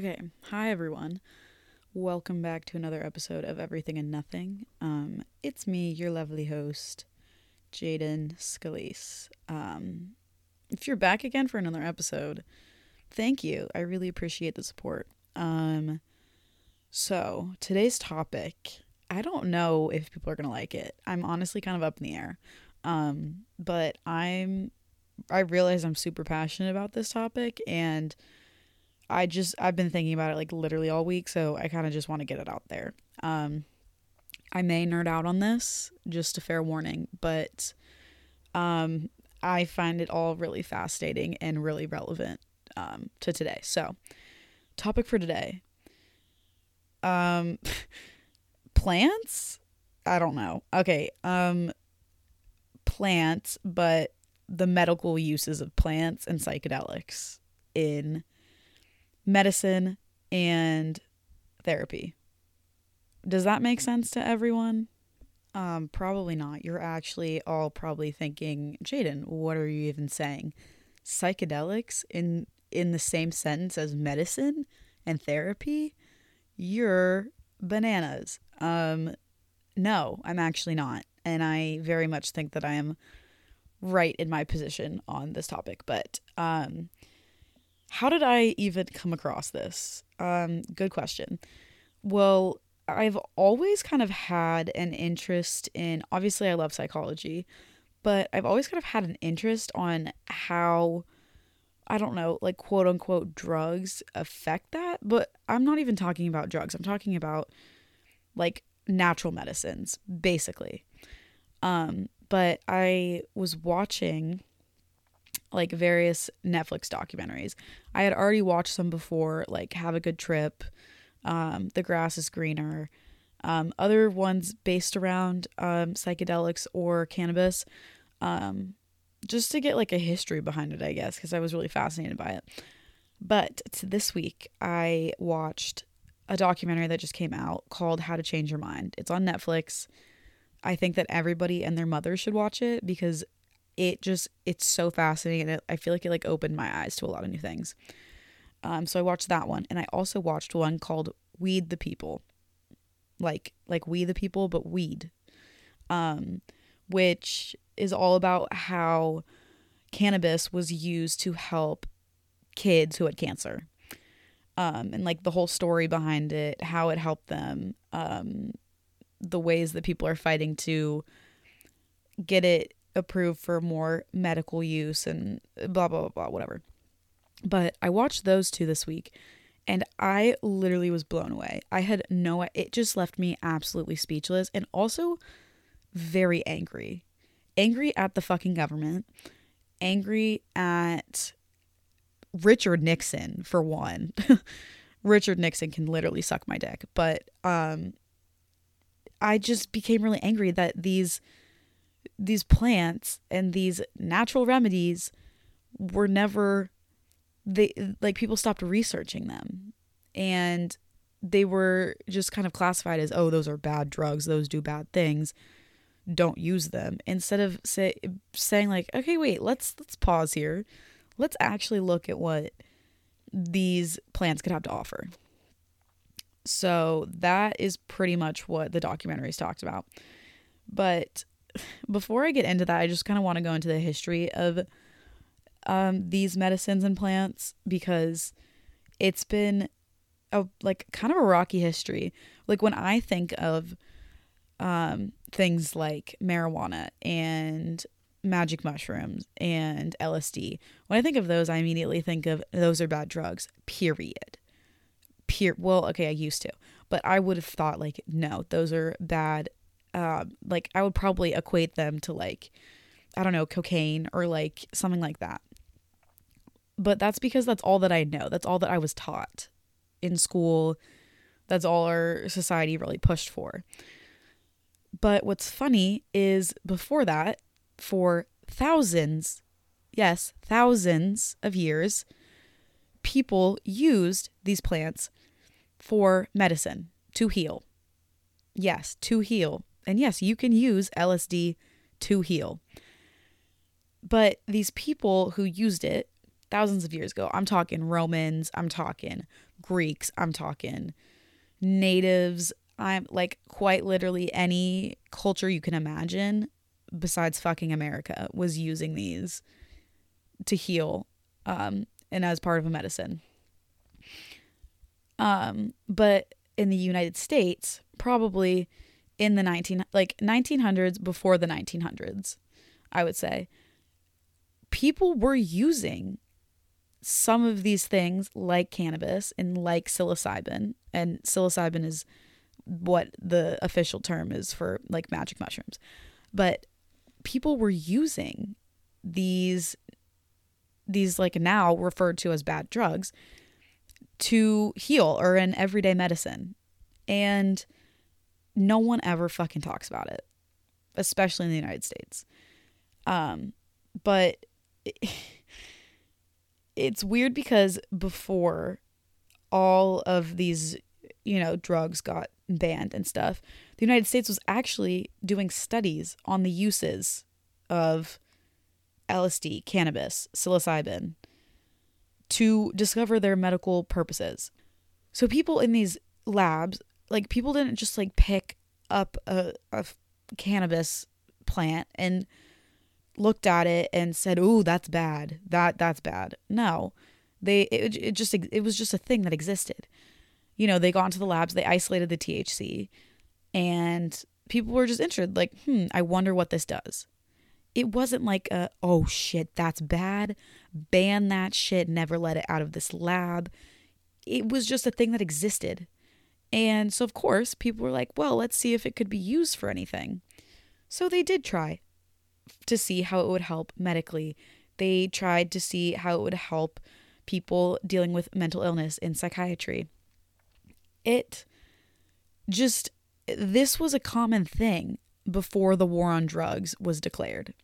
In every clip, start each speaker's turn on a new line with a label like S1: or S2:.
S1: Okay. Hi, everyone. Welcome back to another episode of Everything and Nothing. Um, it's me, your lovely host, Jaden Scalise. Um, if you're back again for another episode, thank you. I really appreciate the support. Um, so today's topic, I don't know if people are gonna like it. I'm honestly kind of up in the air. Um, but I'm, I realize I'm super passionate about this topic and I just I've been thinking about it like literally all week, so I kind of just want to get it out there. Um, I may nerd out on this, just a fair warning, but um, I find it all really fascinating and really relevant um, to today. So, topic for today: um, plants. I don't know. Okay, um, plants, but the medical uses of plants and psychedelics in medicine and therapy. Does that make sense to everyone? Um, probably not. You're actually all probably thinking, Jaden, what are you even saying? Psychedelics in in the same sentence as medicine and therapy? You're bananas. Um, no, I'm actually not. And I very much think that I am right in my position on this topic. But um, how did I even come across this? Um, good question. Well, I've always kind of had an interest in, obviously, I love psychology, but I've always kind of had an interest on how, I don't know, like quote unquote drugs affect that. But I'm not even talking about drugs, I'm talking about like natural medicines, basically. Um, but I was watching like various Netflix documentaries. I had already watched some before, like Have a Good Trip, um, The Grass is Greener, um, other ones based around um, psychedelics or cannabis, um, just to get like a history behind it, I guess, because I was really fascinated by it. But this week, I watched a documentary that just came out called How to Change Your Mind. It's on Netflix. I think that everybody and their mother should watch it because it just it's so fascinating and it, i feel like it like opened my eyes to a lot of new things. Um so i watched that one and i also watched one called weed the people. Like like we the people but weed. Um which is all about how cannabis was used to help kids who had cancer. Um and like the whole story behind it how it helped them um the ways that people are fighting to get it approved for more medical use and blah, blah, blah, blah, whatever. But I watched those two this week and I literally was blown away. I had no, it just left me absolutely speechless and also very angry. Angry at the fucking government, angry at Richard Nixon, for one. Richard Nixon can literally suck my dick, but um, I just became really angry that these these plants and these natural remedies were never they like people stopped researching them. And they were just kind of classified as oh those are bad drugs those do bad things don't use them. Instead of say saying like okay wait let's let's pause here. Let's actually look at what these plants could have to offer. So that is pretty much what the documentaries talked about. But before I get into that, I just kind of want to go into the history of um, these medicines and plants because it's been a like kind of a rocky history. Like when I think of um, things like marijuana and magic mushrooms and LSD, when I think of those, I immediately think of those are bad drugs. Period. Pure. Well, okay, I used to, but I would have thought like no, those are bad um, like I would probably equate them to like I don't know cocaine or like something like that. But that's because that's all that I know. That's all that I was taught in school. That's all our society really pushed for. But what's funny is before that, for thousands, yes, thousands of years, people used these plants for medicine to heal. Yes, to heal. And yes, you can use LSD to heal. But these people who used it thousands of years ago. I'm talking Romans, I'm talking Greeks, I'm talking natives. I'm like quite literally any culture you can imagine besides fucking America was using these to heal um, and as part of a medicine. Um, but in the United States, probably in the 19 like 1900s before the 1900s, I would say. People were using some of these things like cannabis and like psilocybin and psilocybin is what the official term is for like magic mushrooms. But people were using these these like now referred to as bad drugs to heal or in everyday medicine. And no one ever fucking talks about it especially in the united states um but it's weird because before all of these, you know, drugs got banned and stuff, the United States was actually doing studies on the uses of LSD, cannabis, psilocybin to discover their medical purposes. So people in these labs, like people didn't just like pick up a, a cannabis plant and looked at it and said, "Oh, that's bad. That that's bad." No. They it, it just it was just a thing that existed. You know, they got into the labs, they isolated the THC, and people were just interested like, "Hmm, I wonder what this does." It wasn't like a, "Oh shit, that's bad. Ban that shit, never let it out of this lab." It was just a thing that existed. And so of course, people were like, "Well, let's see if it could be used for anything." So they did try to see how it would help medically. They tried to see how it would help people dealing with mental illness in psychiatry. It just, this was a common thing before the war on drugs was declared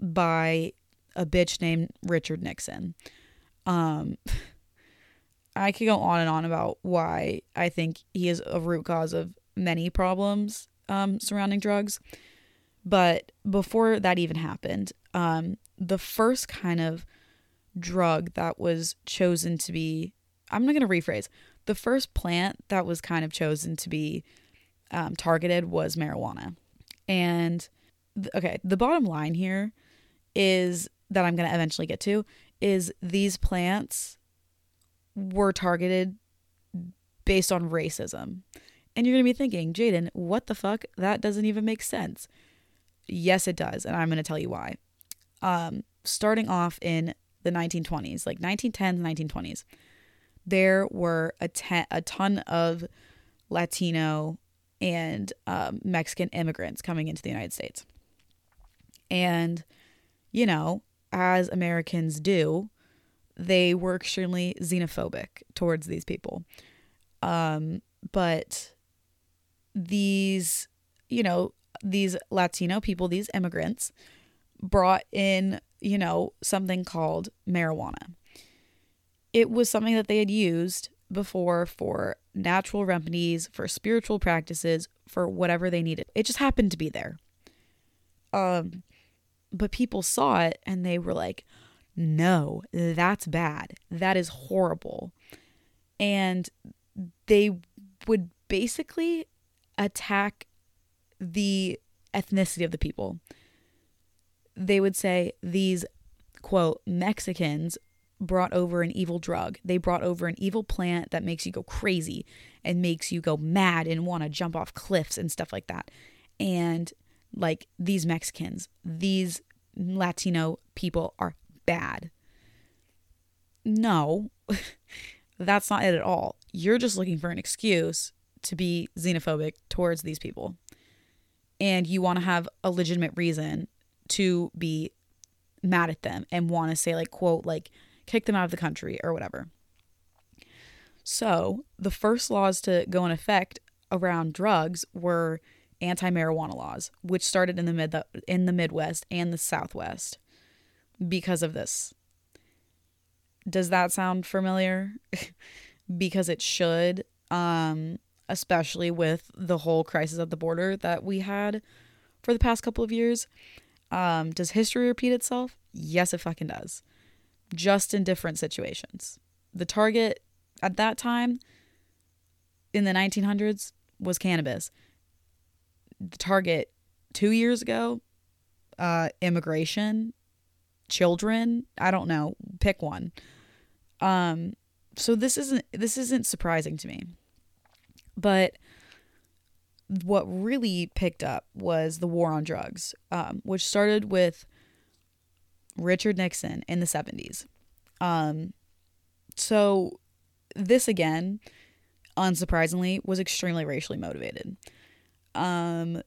S1: by a bitch named Richard Nixon. Um, I could go on and on about why I think he is a root cause of many problems um, surrounding drugs. But before that even happened, um, the first kind of drug that was chosen to be, I'm not going to rephrase, the first plant that was kind of chosen to be um, targeted was marijuana. And th- okay, the bottom line here is that I'm going to eventually get to is these plants were targeted based on racism. And you're going to be thinking, Jaden, what the fuck? That doesn't even make sense. Yes, it does. And I'm going to tell you why. Um, starting off in the 1920s, like 1910s, 1920s, there were a, a ton of Latino and um, Mexican immigrants coming into the United States. And, you know, as Americans do, they were extremely xenophobic towards these people. Um, but these, you know, these Latino people, these immigrants, brought in, you know, something called marijuana. It was something that they had used before for natural remedies, for spiritual practices, for whatever they needed. It just happened to be there. Um, but people saw it and they were like, no, that's bad. That is horrible. And they would basically attack the ethnicity of the people. They would say these, quote, Mexicans brought over an evil drug. They brought over an evil plant that makes you go crazy and makes you go mad and want to jump off cliffs and stuff like that. And like these Mexicans, these Latino people are bad. No, that's not it at all. You're just looking for an excuse to be xenophobic towards these people and you want to have a legitimate reason to be mad at them and want to say like quote like kick them out of the country or whatever. So, the first laws to go in effect around drugs were anti-marijuana laws, which started in the mid in the Midwest and the Southwest because of this. Does that sound familiar? because it should. Um especially with the whole crisis at the border that we had for the past couple of years. Um, does history repeat itself? Yes, it fucking does. just in different situations. The target at that time in the 1900s was cannabis. The target 2 years ago uh immigration, children, I don't know, pick one. Um so this isn't this isn't surprising to me. But what really picked up was the war on drugs, um, which started with Richard Nixon in the 70s. Um, so, this again, unsurprisingly, was extremely racially motivated. Um,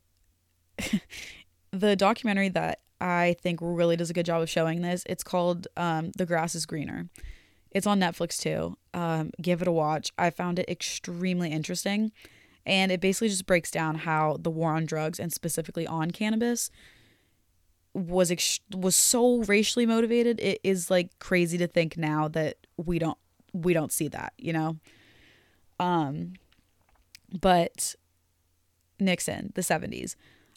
S1: the documentary that I think really does a good job of showing this, it's called um, The Grass is Greener. It's on Netflix too. Um, give it a watch. I found it extremely interesting. And it basically just breaks down how the war on drugs and specifically on cannabis was ex- was so racially motivated. It is like crazy to think now that we don't we don't see that, you know. Um but Nixon, the 70s.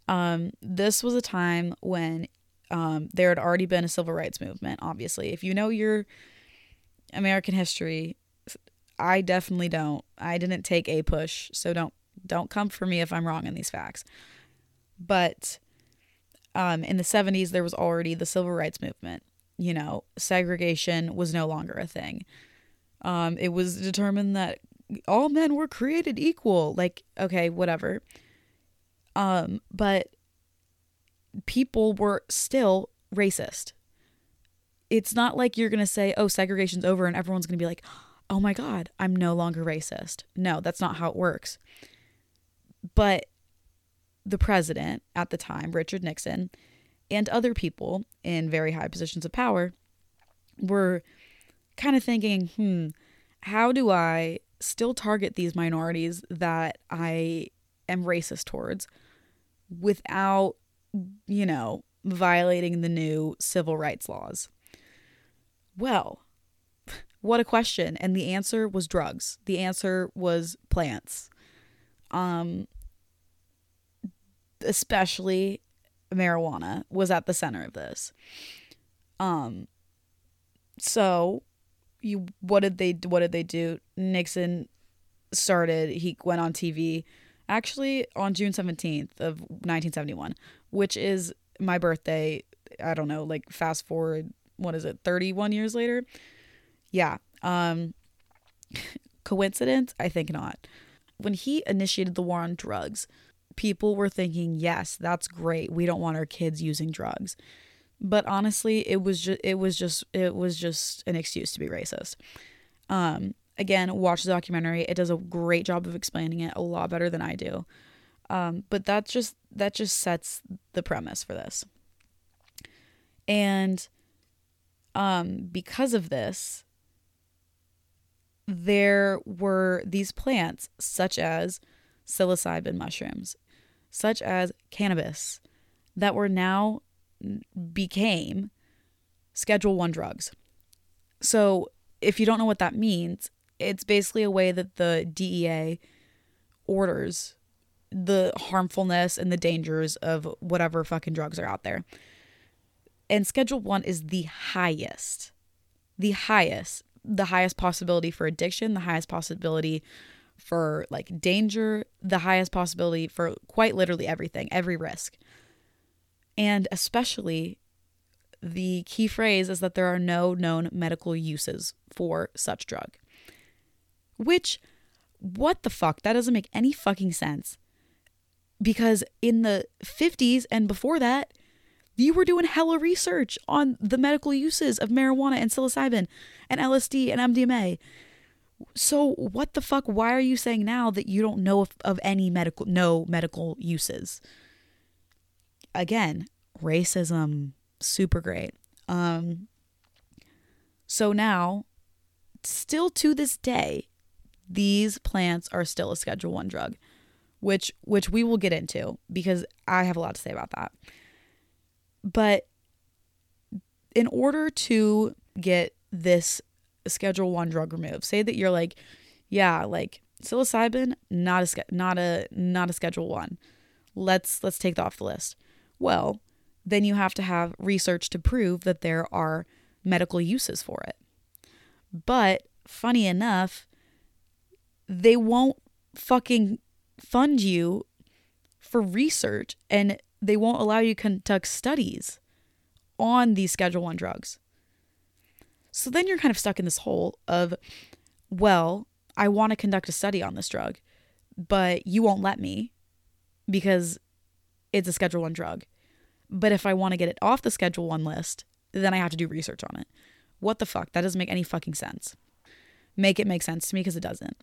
S1: Um this was a time when um there had already been a civil rights movement, obviously. If you know your American history, I definitely don't. I didn't take APUSH, so don't don't come for me if I'm wrong in these facts. But um, in the 70s, there was already the civil rights movement. You know, segregation was no longer a thing. Um, it was determined that all men were created equal. Like, okay, whatever. Um, but people were still racist. It's not like you're going to say, oh, segregation's over and everyone's going to be like, oh my God, I'm no longer racist. No, that's not how it works. But the president at the time, Richard Nixon, and other people in very high positions of power were kind of thinking, hmm, how do I still target these minorities that I am racist towards without, you know, violating the new civil rights laws? Well, what a question. And the answer was drugs. The answer was plants um, especially marijuana was at the center of this. Um, so you what did they what did they do? Nixon started. He went on TV, actually on June seventeenth of nineteen seventy one, which is my birthday. I don't know, like fast forward, what is it, thirty one years later? Yeah. Um, coincidence? I think not when he initiated the war on drugs, people were thinking, "Yes, that's great. We don't want our kids using drugs." But honestly, it was just it was just it was just an excuse to be racist. Um, again, watch the documentary. It does a great job of explaining it, a lot better than I do. Um, but that just that just sets the premise for this. And um, because of this, there were these plants, such as psilocybin mushrooms, such as cannabis, that were now became Schedule 1 drugs. So, if you don't know what that means, it's basically a way that the DEA orders the harmfulness and the dangers of whatever fucking drugs are out there. And Schedule 1 is the highest, the highest the highest possibility for addiction, the highest possibility for like danger, the highest possibility for quite literally everything, every risk. And especially the key phrase is that there are no known medical uses for such drug. Which, what the fuck? That doesn't make any fucking sense. Because in the 50s and before that, you were doing hella research on the medical uses of marijuana and psilocybin and LSD and MDMA. So what the fuck? Why are you saying now that you don't know of, of any medical no medical uses? Again, racism, super great. Um, so now, still to this day, these plants are still a Schedule One drug, which which we will get into because I have a lot to say about that. But in order to get this schedule 1 drug removed, say that you're like, yeah, like psilocybin not a not a not a schedule 1. Let's let's take that off the list. Well, then you have to have research to prove that there are medical uses for it. But funny enough, they won't fucking fund you for research and they won't allow you to conduct studies on these schedule 1 drugs. So then you're kind of stuck in this hole of well, I want to conduct a study on this drug, but you won't let me because it's a schedule 1 drug. But if I want to get it off the schedule 1 list, then I have to do research on it. What the fuck? That doesn't make any fucking sense. Make it make sense to me because it doesn't.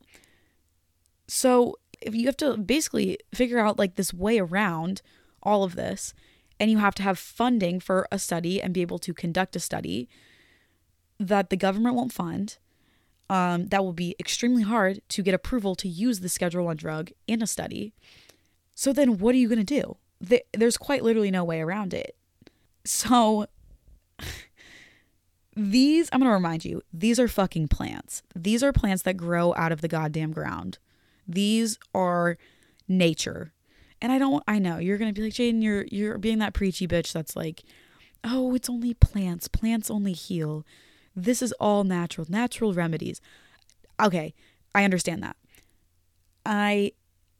S1: So, if you have to basically figure out like this way around all of this, and you have to have funding for a study and be able to conduct a study that the government won't fund. Um, that will be extremely hard to get approval to use the Schedule One drug in a study. So then, what are you going to do? There's quite literally no way around it. So these, I'm going to remind you, these are fucking plants. These are plants that grow out of the goddamn ground. These are nature. And I don't I know you're to be like Jaden you're you're being that preachy bitch that's like oh it's only plants. Plants only heal. This is all natural, natural remedies. Okay, I understand that. I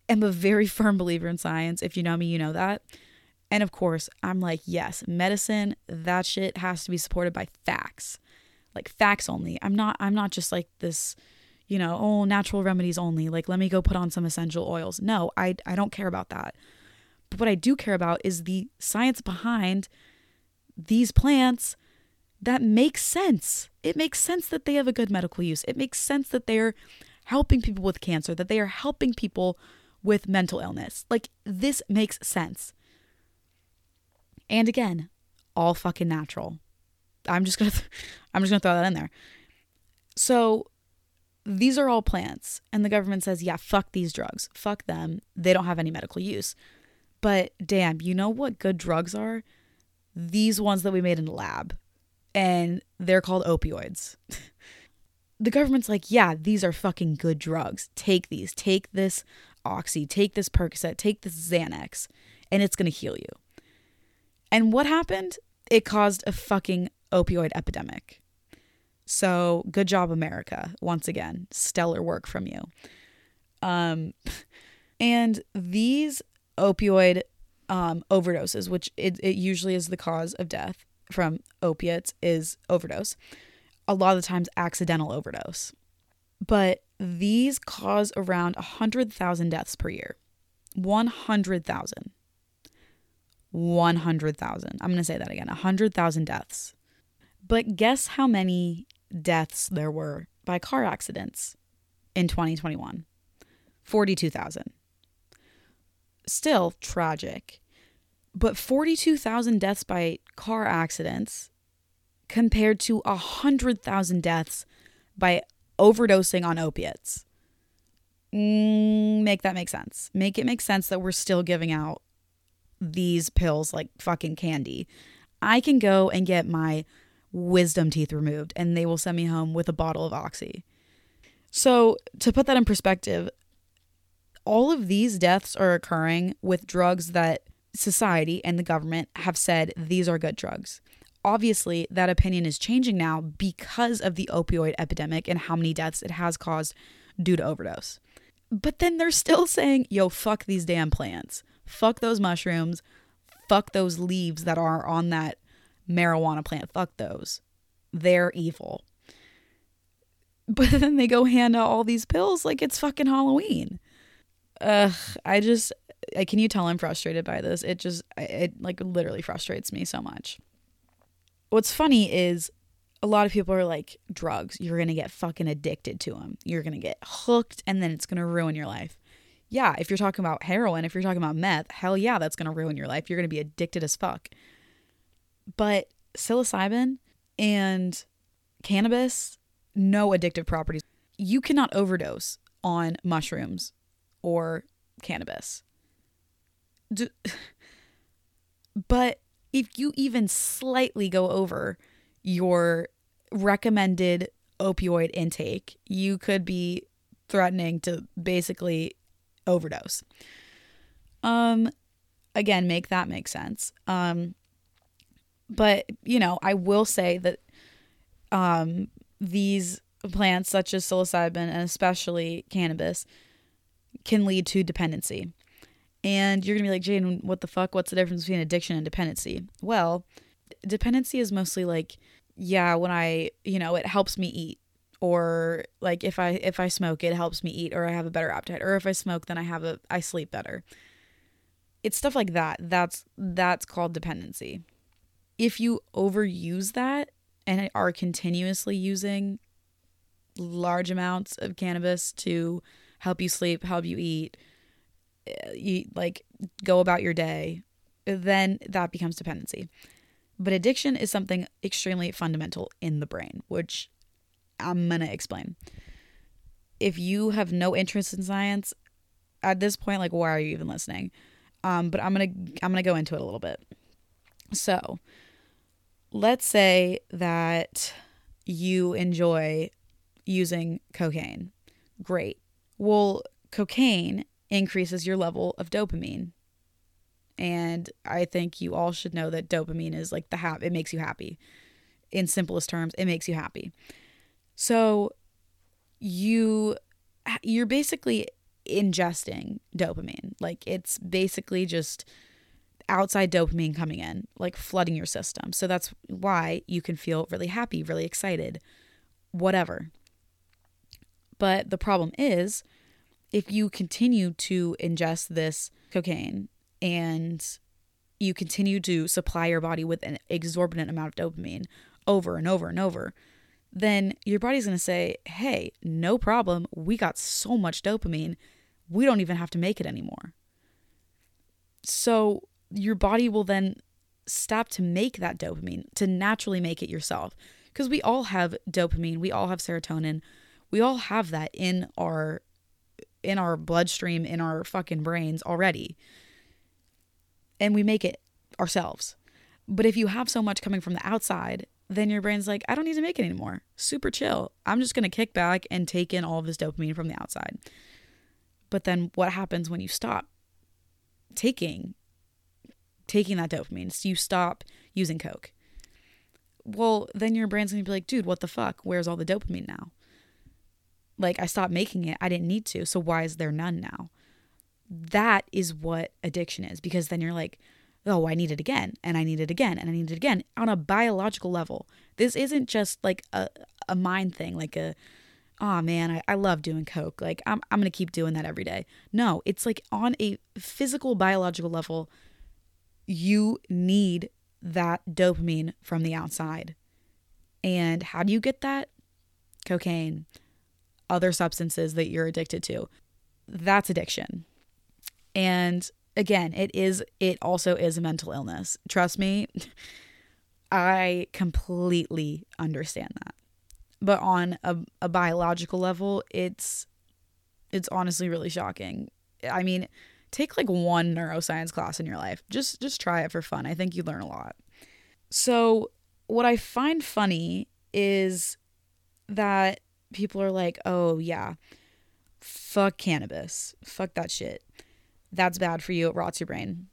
S1: am a very firm believer in science. If you know me, you know that. And of course, I'm like, yes, medicine, that shit has to be supported by facts. Like facts only. I'm not I'm not just like this, you know, oh, natural remedies only. Like let me go put on some essential oils. No, I I don't care about that. But what I do care about is the science behind these plants that makes sense. It makes sense that they have a good medical use. It makes sense that they're helping people with cancer, that they are helping people with mental illness. Like this makes sense. And again, all fucking natural. I'm just going to I'm just to throw that in there. So these are all plants and the government says, "Yeah, fuck these drugs. Fuck them. They don't have any medical use." But damn, you know what good drugs are? These ones that we made in the lab. And they're called opioids. the government's like, "Yeah, these are fucking good drugs. Take these. Take this Oxy, take this Percocet, take this Xanax, and it's going to heal you." And what happened? It caused a fucking opioid epidemic. So, good job, America. Once again, stellar work from you. Um, and these opioid um, overdoses, which it, it usually is the cause of death from opiates, is overdose. A lot of the times, accidental overdose. But these cause around 100,000 deaths per year. 100,000. 100,000. I'm going to say that again 100,000 deaths. But guess how many deaths there were by car accidents in 2021? 42,000. Still tragic. But 42,000 deaths by car accidents compared to 100,000 deaths by overdosing on opiates. Mm, make that make sense. Make it make sense that we're still giving out these pills like fucking candy. I can go and get my wisdom teeth removed and they will send me home with a bottle of Oxy. So, to put that in perspective, all of these deaths are occurring with drugs that society and the government have said these are good drugs. Obviously, that opinion is changing now because of the opioid epidemic and how many deaths it has caused due to overdose. But then they're still saying, yo, fuck these damn plants. Fuck those mushrooms. Fuck those leaves that are on that marijuana plant. Fuck those. They're evil. But then they go hand out all these pills like it's fucking Halloween. Ugh, I just, can you tell I'm frustrated by this? It just, it like literally frustrates me so much. What's funny is a lot of people are like, drugs, you're going to get fucking addicted to them. You're going to get hooked and then it's going to ruin your life yeah, if you're talking about heroin, if you're talking about meth, hell yeah, that's going to ruin your life. You're going to be addicted as fuck. But psilocybin and cannabis, no addictive properties. You cannot overdose on mushrooms or cannabis. Do, but if you even slightly go over your recommended opioid intake, you could be threatening to basically overdose. Um again, make that make sense. Um but, you know, I will say that um, these plants, such as psilocybin and especially cannabis, can lead to dependency. And you're gonna be like, Jane, what the fuck? What's the difference between addiction and dependency? Well, dependency is mostly like, yeah, when I, you know, it helps me eat or like if i if i smoke it helps me eat or i have a better appetite or if i smoke then i have a i sleep better it's stuff like that that's that's called dependency if you overuse that and are continuously using large amounts of cannabis to help you sleep help you eat eh, you like go about your day then that becomes dependency but addiction is something extremely fundamental in the brain which I'm going to explain. If you have no interest in science at this point, like why are you even listening? Um, but I'm going to I'm going to go into it a little bit. So, let's say that you enjoy using cocaine. Great. Well, cocaine increases your level of dopamine. And I think you all should know that dopamine is like the hap it makes you happy. In simplest terms, it makes you happy. So you you're basically ingesting dopamine. Like it's basically just outside dopamine coming in, like flooding your system. So that's why you can feel really happy, really excited, whatever. But the problem is if you continue to ingest this cocaine and you continue to supply your body with an exorbitant amount of dopamine over and over and over, then your body's going to say, hey, no problem. We got so much dopamine, we don't even have to make it anymore. So your body will then stop to make that dopamine, to naturally make it yourself. Because we all have dopamine, we all have serotonin, we all have that in our in our bloodstream in our fucking brains already and we make it ourselves but if you have so much coming from the outside then your brain's like, I don't need to make it anymore. Super chill. I'm just going to kick back and take in all of this dopamine from the outside. But then what happens when you stop taking taking that dopamine? So you stop using coke. Well, then your brain's to be like, dude, what the fuck? Where's all the dopamine now? Like I stopped making it. I didn't need to. So why is there none now? That is what addiction is because then you're like, oh, I need it again, and I need it again, and I need it again on a biological level. This isn't just like a, a mind thing, like a, oh man, I, I love doing Coke. Like, I'm, I'm going to keep doing that every day. No, it's like on a physical, biological level, you need that dopamine from the outside. And how do you get that? Cocaine, other substances that you're addicted to. That's addiction. And again, it is it also is a mental illness. Trust me, I completely understand that. But on a, a biological level, it's it's honestly really shocking. I mean, take like one neuroscience class in your life. Just just try it for fun. I think you learn a lot. So, what I find funny is that people are like, "Oh, yeah. Fuck cannabis. Fuck that shit." that's bad for you. It rots your brain.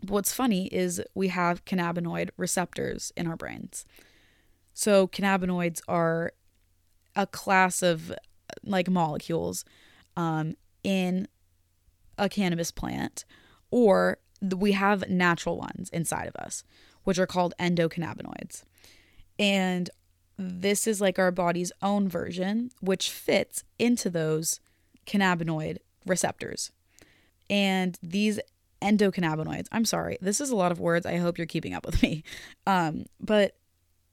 S1: But what's funny is we have cannabinoid receptors in our brains. So, cannabinoids are a class of like molecules um, in a cannabis plant, or we have natural ones inside of us, which are called endocannabinoids. And this is like our body's own version, which fits into those cannabinoid receptors. And these endocannabinoids, I'm sorry, this is a lot of words. I hope you're keeping up with me. Um, but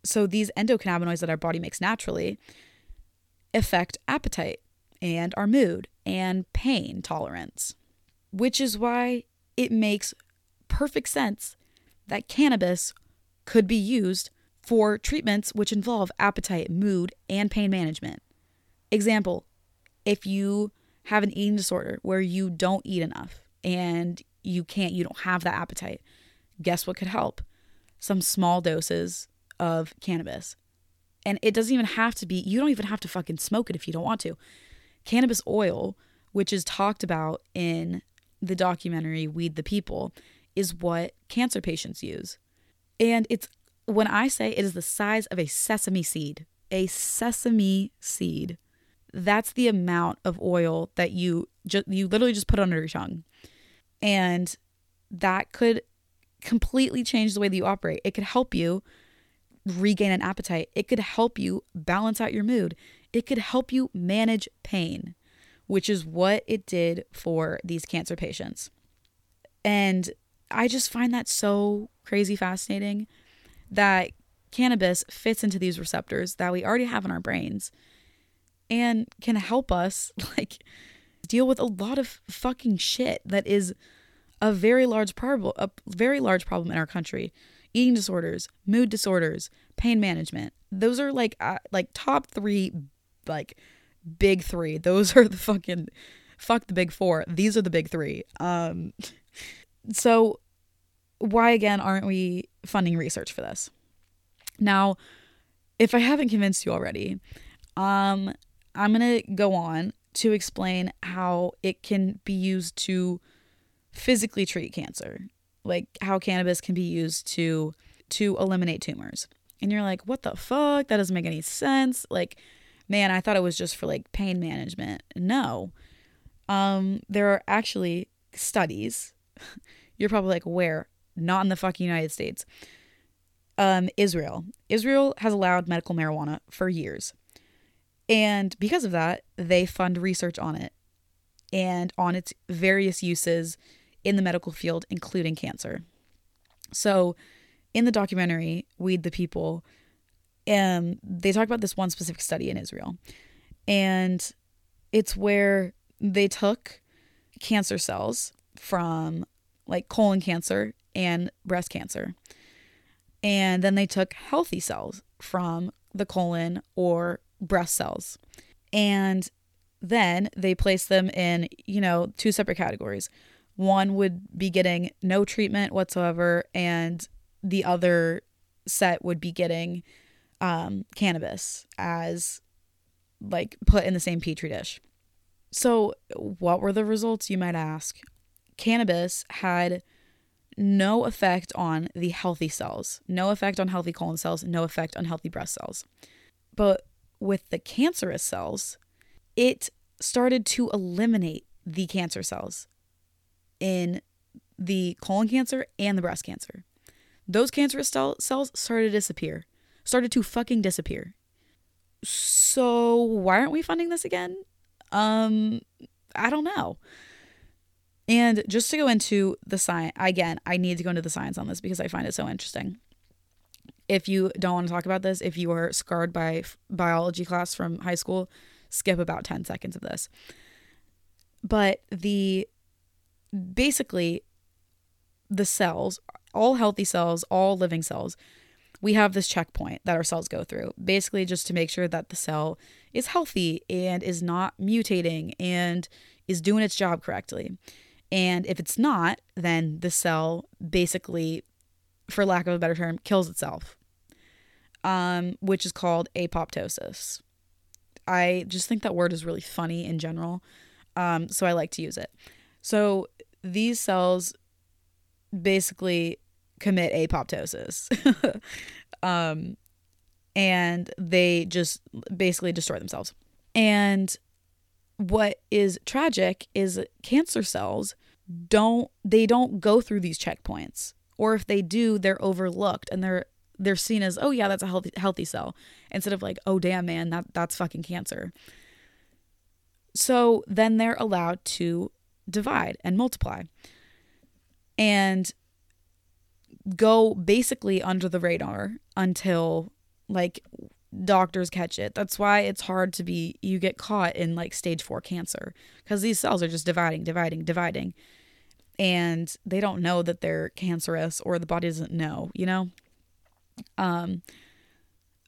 S1: so these endocannabinoids that our body makes naturally affect appetite and our mood and pain tolerance, which is why it makes perfect sense that cannabis could be used for treatments which involve appetite, mood, and pain management. Example, if you have an eating disorder where you don't eat enough and you can't, you don't have that appetite, guess what could help? Some small doses of cannabis. And it doesn't even have to be, you don't even have to fucking smoke it if you don't want to. Cannabis oil, which is talked about in the documentary Weed the People, is what cancer patients use. And it's when I say it is the size of a sesame seed, a sesame seed, that's the amount of oil that you just you literally just put under your tongue. And that could completely change the way that you operate. It could help you regain an appetite. It could help you balance out your mood. It could help you manage pain, which is what it did for these cancer patients. And I just find that so crazy fascinating that cannabis fits into these receptors that we already have in our brains and can help us like deal with a lot of fucking shit that is a very large problem a very large problem in our country eating disorders mood disorders pain management those are like uh, like top 3 like big 3 those are the fucking fuck the big 4 these are the big 3 um so why again aren't we funding research for this now if i haven't convinced you already um i'm to go on to explain how it can be used to physically treat cancer, like how cannabis can be used to to eliminate tumors. And you're like, "What the fuck? That doesn't make any sense." Like, man, I thought it was just for like pain management. No. Um there are actually studies. You're probably like, "Where?" Not in the fucking United States. Um Israel. Israel has allowed medical marijuana for years. And because of that, they fund research on it and on its various uses in the medical field, including cancer. So, in the documentary Weed the People, um, they talk about this one specific study in Israel. And it's where they took cancer cells from like colon cancer and breast cancer. And then they took healthy cells from the colon or breast cells. And then they placed them in, you know, two separate categories. One would be getting no treatment whatsoever, and the other set would be getting um, cannabis as like put in the same petri dish. So, what were the results, you might ask? Cannabis had no effect on the healthy cells, no effect on healthy colon cells, no effect on healthy breast cells. But with the cancerous cells, it started to eliminate the cancer cells in the colon cancer and the breast cancer. Those cancerous cell- cells started to disappear, started to fucking disappear. So why aren't we funding this again? Um, I don't know. And just to go into the science again, I need to go into the science on this because I find it so interesting. If you don't want to talk about this, if you are scarred by biology class from high school, skip about 10 seconds of this. But the basically the cells, all healthy cells, all living cells, we have this checkpoint that our cells go through, basically just to make sure that the cell is healthy and is not mutating and is doing its job correctly. And if it's not, then the cell basically, for lack of a better term, kills itself, um, which is called apoptosis. I just think that word is really funny in general, um, so I like to use it. So these cells basically commit apoptosis. um, and they just basically destroy themselves. And what is tragic is cancer cells don't they don't go through these checkpoints or if they do they're overlooked and they're they're seen as oh yeah that's a healthy healthy cell instead of like oh damn man that that's fucking cancer so then they're allowed to divide and multiply and go basically under the radar until like doctors catch it. That's why it's hard to be you get caught in like stage 4 cancer because these cells are just dividing, dividing, dividing. And they don't know that they're cancerous or the body doesn't know, you know? Um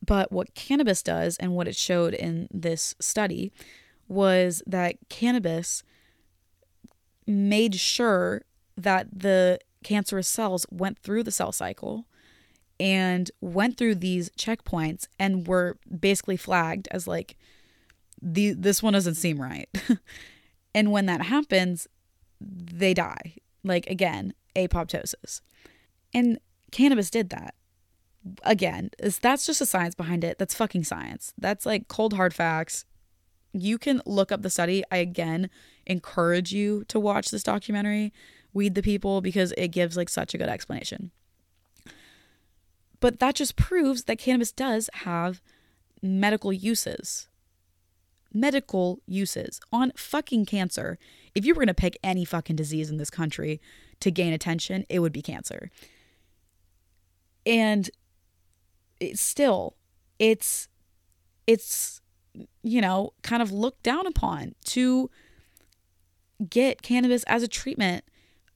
S1: but what cannabis does and what it showed in this study was that cannabis made sure that the cancerous cells went through the cell cycle and went through these checkpoints and were basically flagged as like the this one doesn't seem right. and when that happens, they die. Like again, apoptosis. And cannabis did that. again, that's just a science behind it. That's fucking science. That's like cold hard facts. You can look up the study. I again encourage you to watch this documentary, Weed the People, because it gives like such a good explanation. But that just proves that cannabis does have medical uses. Medical uses on fucking cancer. If you were going to pick any fucking disease in this country to gain attention, it would be cancer. And it's still it's it's you know, kind of looked down upon to get cannabis as a treatment,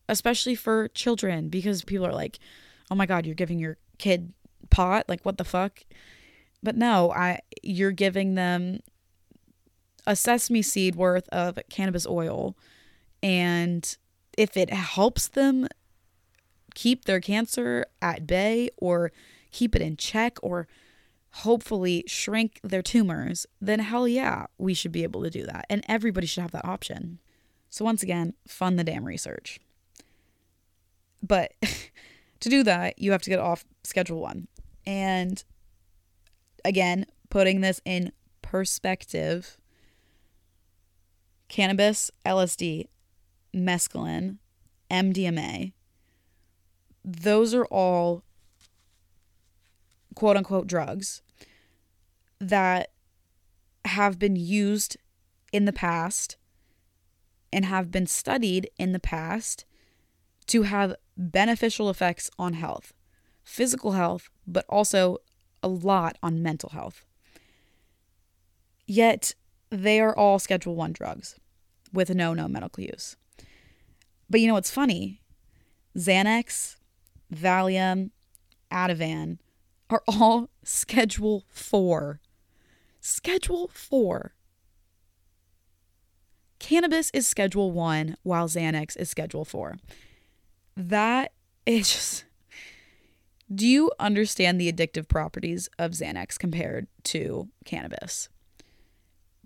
S1: especially for children because people are like, "Oh my god, you're giving your kid pot? Like what the fuck?" But no, I you're giving them a sesame seed worth of cannabis oil and if it helps them keep their cancer at bay or keep it in check or hopefully shrink their tumors, then hell yeah, we should be able to do that. And everybody should have that option. So, once again, fund the damn research. But to do that, you have to get off Schedule 1. And again, putting this in perspective cannabis, LSD, mescaline, MDMA, those are all quote unquote drugs that have been used in the past and have been studied in the past to have beneficial effects on health, physical health, but also a lot on mental health. Yet they are all Schedule 1 drugs with no no medical use. But you know what's funny? Xanax, Valium, Ativan are all Schedule 4. Schedule 4. Cannabis is Schedule 1 while Xanax is Schedule 4. That is just. Do you understand the addictive properties of Xanax compared to cannabis?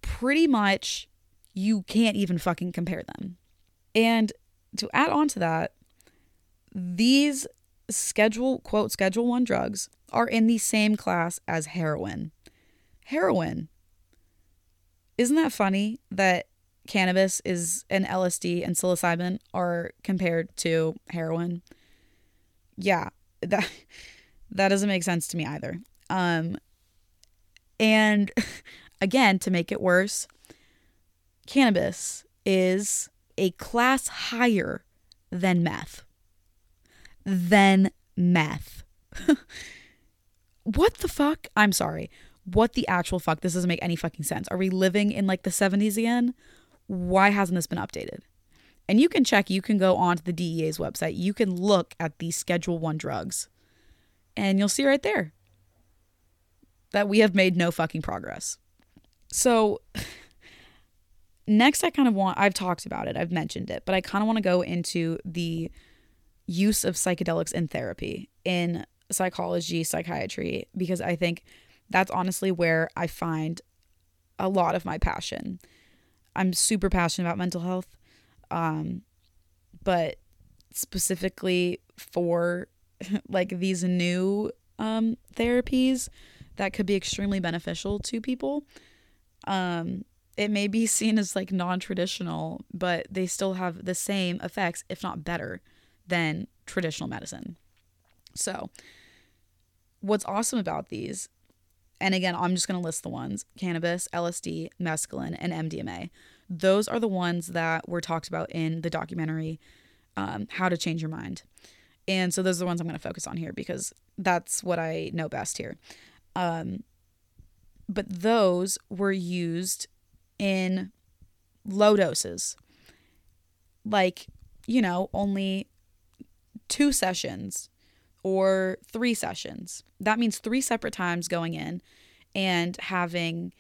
S1: Pretty much, you can't even fucking compare them. And to add on to that, these schedule quote schedule 1 drugs are in the same class as heroin. Heroin. Isn't that funny that cannabis is and LSD and psilocybin are compared to heroin? Yeah, that that doesn't make sense to me either. Um and again, to make it worse, cannabis is a class higher than meth than meth. what the fuck? I'm sorry. What the actual fuck? This doesn't make any fucking sense. Are we living in like the 70s again? Why hasn't this been updated? And you can check, you can go onto the DEA's website. You can look at the Schedule 1 drugs. And you'll see right there that we have made no fucking progress. So next I kind of want I've talked about it, I've mentioned it, but I kind of want to go into the use of psychedelics in therapy in psychology, psychiatry, because I think that's honestly where I find a lot of my passion. I'm super passionate about mental health, um, but specifically for like these new um, therapies that could be extremely beneficial to people. Um, it may be seen as like non traditional, but they still have the same effects, if not better than traditional medicine. So, what's awesome about these, and again, I'm just going to list the ones cannabis, LSD, mescaline, and MDMA. Those are the ones that were talked about in the documentary, um, How to Change Your Mind. And so, those are the ones I'm going to focus on here because that's what I know best here. Um, but those were used in low doses, like, you know, only two sessions or three sessions. That means three separate times going in and having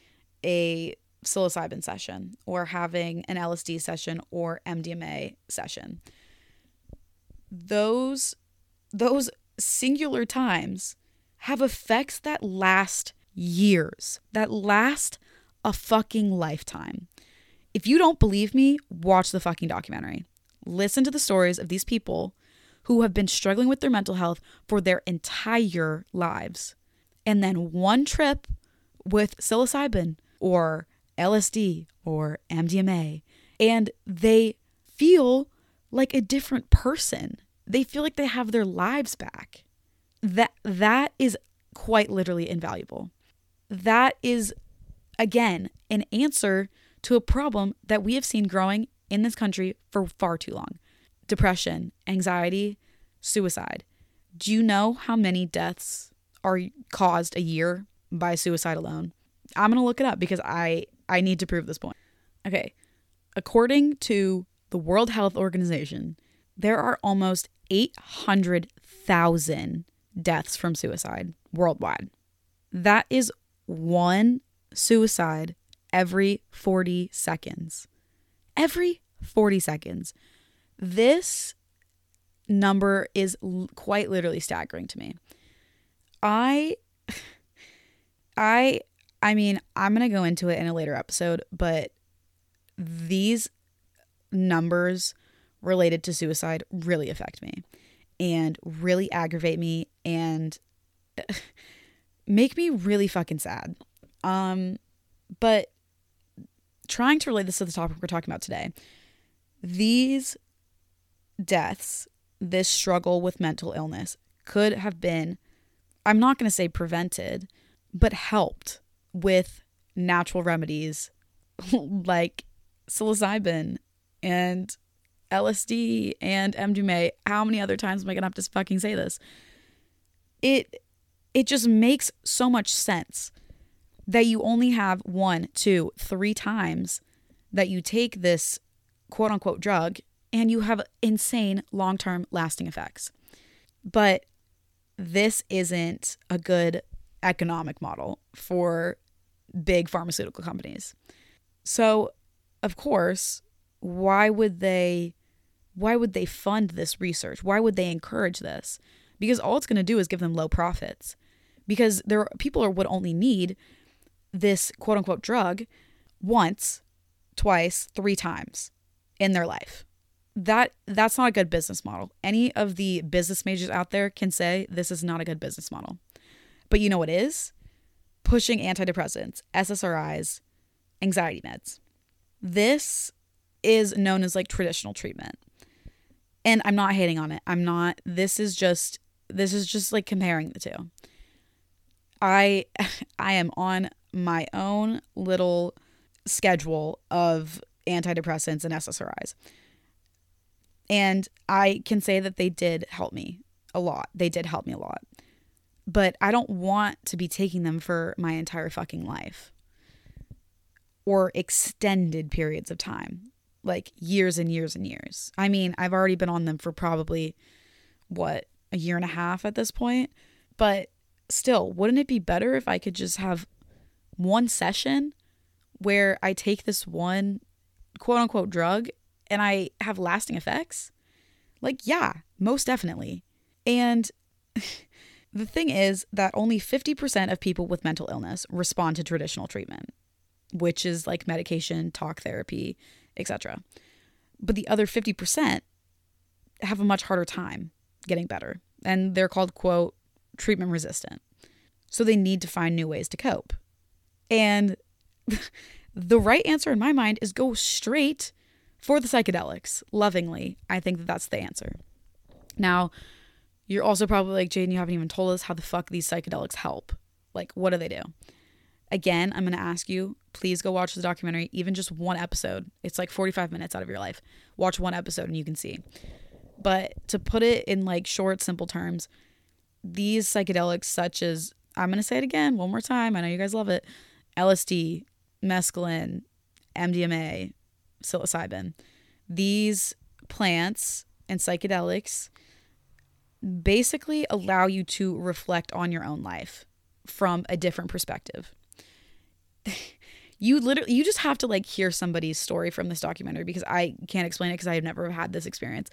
S1: a psilocybin session or having an LSD session or MDMA session. Those those singular times have effects that last years, that last a fucking lifetime. If you don't believe me, watch the fucking documentary. Listen to the stories of these people who have been struggling with their mental health for their entire lives. And then one trip with psilocybin or LSD or MDMA, and they feel like a different person. They feel like they have their lives back. That that is quite literally invaluable. That is again an answer to a problem that we have seen growing in this country for far too long. Depression, anxiety, suicide. Do you know how many deaths are caused a year by suicide alone? I'm going to look it up because I I need to prove this point. Okay. According to the World Health Organization, there are almost 800,000 deaths from suicide worldwide. That is one suicide every 40 seconds. Every 40 seconds. This number is l- quite literally staggering to me. I I I mean, I'm going to go into it in a later episode, but these numbers related to suicide really affect me and really aggravate me and make me really fucking sad. Um but trying to relate this to the topic we're talking about today. These deaths, this struggle with mental illness could have been I'm not going to say prevented, but helped with natural remedies like psilocybin and LSD and MDMA. How many other times am I gonna have to fucking say this? It it just makes so much sense that you only have one, two, three times that you take this quote unquote drug and you have insane long term lasting effects. But this isn't a good economic model for big pharmaceutical companies. So, of course, why would they why would they fund this research? Why would they encourage this? Because all it's going to do is give them low profits. Because there people are, would only need this quote unquote drug once, twice, three times in their life. That that's not a good business model. Any of the business majors out there can say this is not a good business model. But you know what is? Pushing antidepressants, SSRIs, anxiety meds. This is known as like traditional treatment. And I'm not hating on it. I'm not this is just this is just like comparing the two. I I am on my own little schedule of antidepressants and SSRIs. And I can say that they did help me a lot. They did help me a lot but I don't want to be taking them for my entire fucking life or extended periods of time, like years and years and years. I mean, I've already been on them for probably what, a year and a half at this point, but still, wouldn't it be better if I could just have one session where I take this one quote unquote drug and I have lasting effects? Like, yeah, most definitely. And The thing is that only 50% of people with mental illness respond to traditional treatment, which is like medication, talk therapy, etc. But the other 50% have a much harder time getting better, and they're called, quote, treatment resistant. So they need to find new ways to cope. And the right answer in my mind is go straight for the psychedelics, lovingly. I think that that's the answer. Now, you're also probably like, Jaden, you haven't even told us how the fuck these psychedelics help. Like, what do they do? Again, I'm going to ask you, please go watch the documentary, even just one episode. It's like 45 minutes out of your life. Watch one episode and you can see. But to put it in like short, simple terms, these psychedelics, such as, I'm going to say it again one more time. I know you guys love it LSD, mescaline, MDMA, psilocybin, these plants and psychedelics basically allow you to reflect on your own life from a different perspective. you literally you just have to like hear somebody's story from this documentary because I can't explain it because I've never had this experience.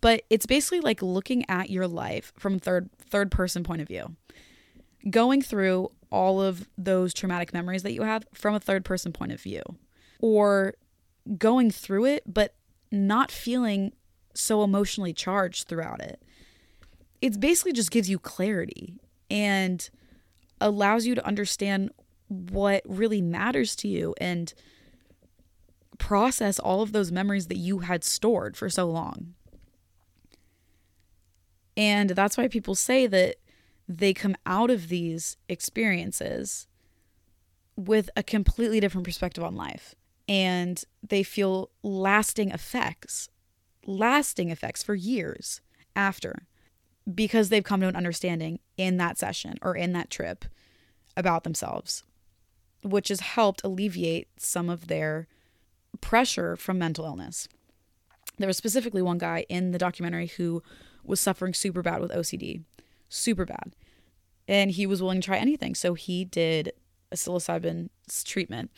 S1: But it's basically like looking at your life from third third person point of view. Going through all of those traumatic memories that you have from a third person point of view or going through it but not feeling so emotionally charged throughout it It basically just gives you clarity and allows you to understand what really matters to you and process all of those memories that you had stored for so long. And that's why people say that they come out of these experiences with a completely different perspective on life and they feel lasting effects, lasting effects for years after because they've come to an understanding in that session or in that trip about themselves, which has helped alleviate some of their pressure from mental illness. There was specifically one guy in the documentary who was suffering super bad with OCD, super bad. And he was willing to try anything. So he did a psilocybin treatment.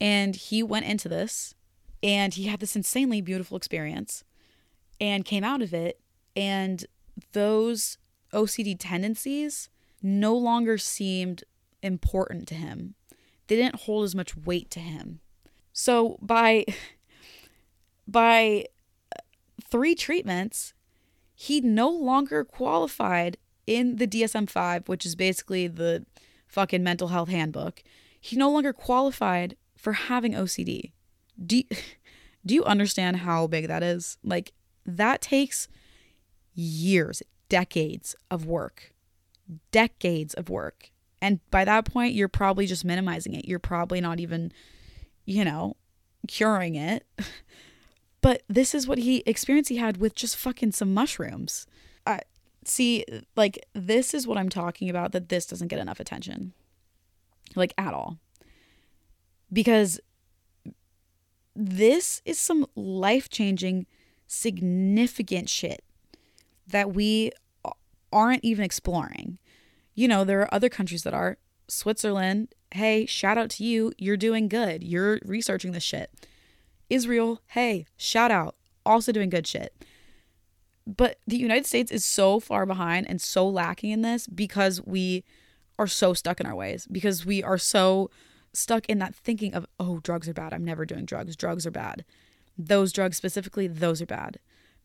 S1: And he went into this and he had this insanely beautiful experience and came out of it. And those OCD tendencies no longer seemed important to him. They didn't hold as much weight to him. So by by uh, three treatments, he no longer qualified in the DSM 5, which is basically the fucking mental health handbook. He no longer qualified for having OCD. Do you, do you understand how big that is? Like that takes years, decades of work. Decades of work. And by that point, you're probably just minimizing it. You're probably not even, you know, curing it. But this is what he experience he had with just fucking some mushrooms. I see like this is what I'm talking about that this doesn't get enough attention. Like at all. Because this is some life-changing significant shit that we aren't even exploring. You know, there are other countries that are. Switzerland, hey, shout out to you. You're doing good. You're researching this shit. Israel, hey, shout out, also doing good shit. But the United States is so far behind and so lacking in this because we are so stuck in our ways, because we are so stuck in that thinking of, oh, drugs are bad. I'm never doing drugs. Drugs are bad. Those drugs specifically, those are bad.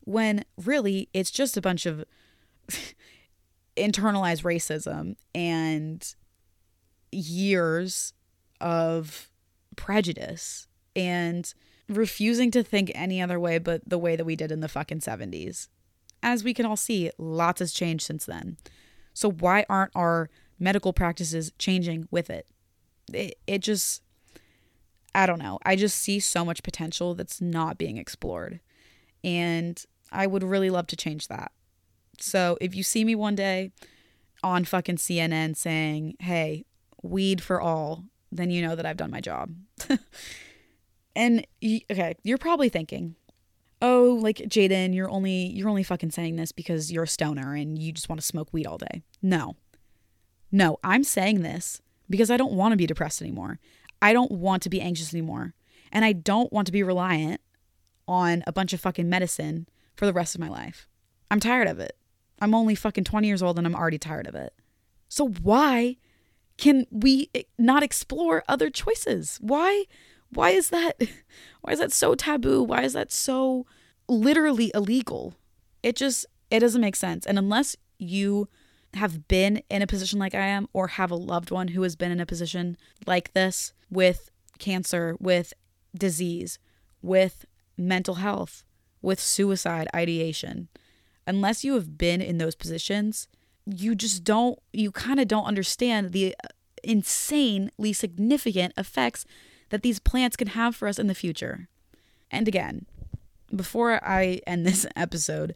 S1: When really it's just a bunch of internalized racism and years of prejudice and refusing to think any other way but the way that we did in the fucking 70s. As we can all see, lots has changed since then. So why aren't our medical practices changing with it? It, it just, I don't know. I just see so much potential that's not being explored. And I would really love to change that. So if you see me one day on fucking CNN saying, hey, weed for all, then you know that I've done my job. And okay, you're probably thinking, "Oh, like Jaden, you're only you're only fucking saying this because you're a stoner and you just want to smoke weed all day." No. No, I'm saying this because I don't want to be depressed anymore. I don't want to be anxious anymore. And I don't want to be reliant on a bunch of fucking medicine for the rest of my life. I'm tired of it. I'm only fucking 20 years old and I'm already tired of it. So why can we not explore other choices? Why why is that why is that so taboo? Why is that so literally illegal? It just it doesn't make sense. And unless you have been in a position like I am or have a loved one who has been in a position like this with cancer, with disease, with mental health, with suicide ideation, unless you have been in those positions, you just don't, you kind of don't understand the uh, insanely significant effects that these plants can have for us in the future. And again, before I end this episode,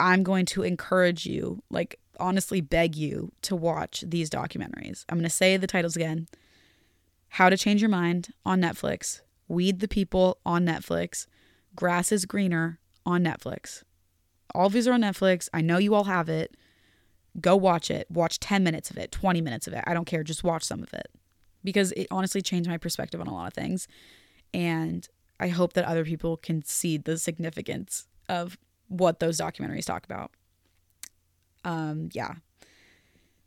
S1: I'm going to encourage you, like honestly beg you to watch these documentaries. I'm going to say the titles again How to Change Your Mind on Netflix, Weed the People on Netflix, Grass is Greener on Netflix. All of these are on Netflix. I know you all have it. Go watch it. Watch 10 minutes of it, 20 minutes of it. I don't care. Just watch some of it because it honestly changed my perspective on a lot of things. And I hope that other people can see the significance of what those documentaries talk about. Um, yeah.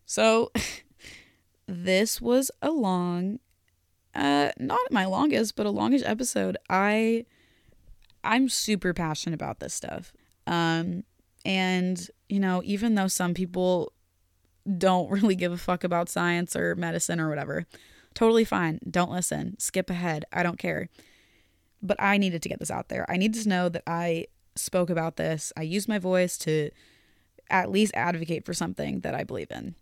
S1: So this was a long uh not my longest, but a longish episode. I I'm super passionate about this stuff. Um And, you know, even though some people don't really give a fuck about science or medicine or whatever, totally fine. Don't listen. Skip ahead. I don't care. But I needed to get this out there. I needed to know that I spoke about this. I used my voice to at least advocate for something that I believe in.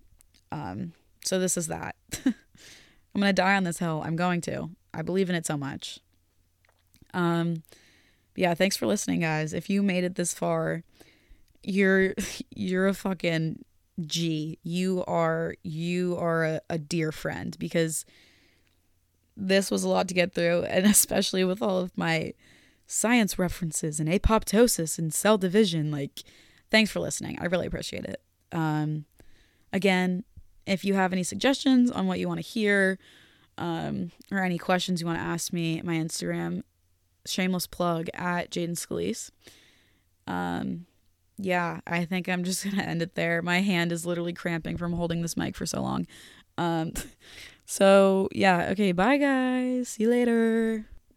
S1: Um, so this is that. I'm to die on this hill. I'm going to. I believe in it so much. Um, yeah, thanks for listening, guys. If you made it this far, you're you're a fucking G. You are you are a, a dear friend because this was a lot to get through, and especially with all of my science references and apoptosis and cell division. Like, thanks for listening. I really appreciate it. Um, again, if you have any suggestions on what you want to hear, um, or any questions you want to ask me, my Instagram, shameless plug at Jaden Scalise. Um, yeah, I think I'm just gonna end it there. My hand is literally cramping from holding this mic for so long. Um, so yeah, okay, bye guys. See you later.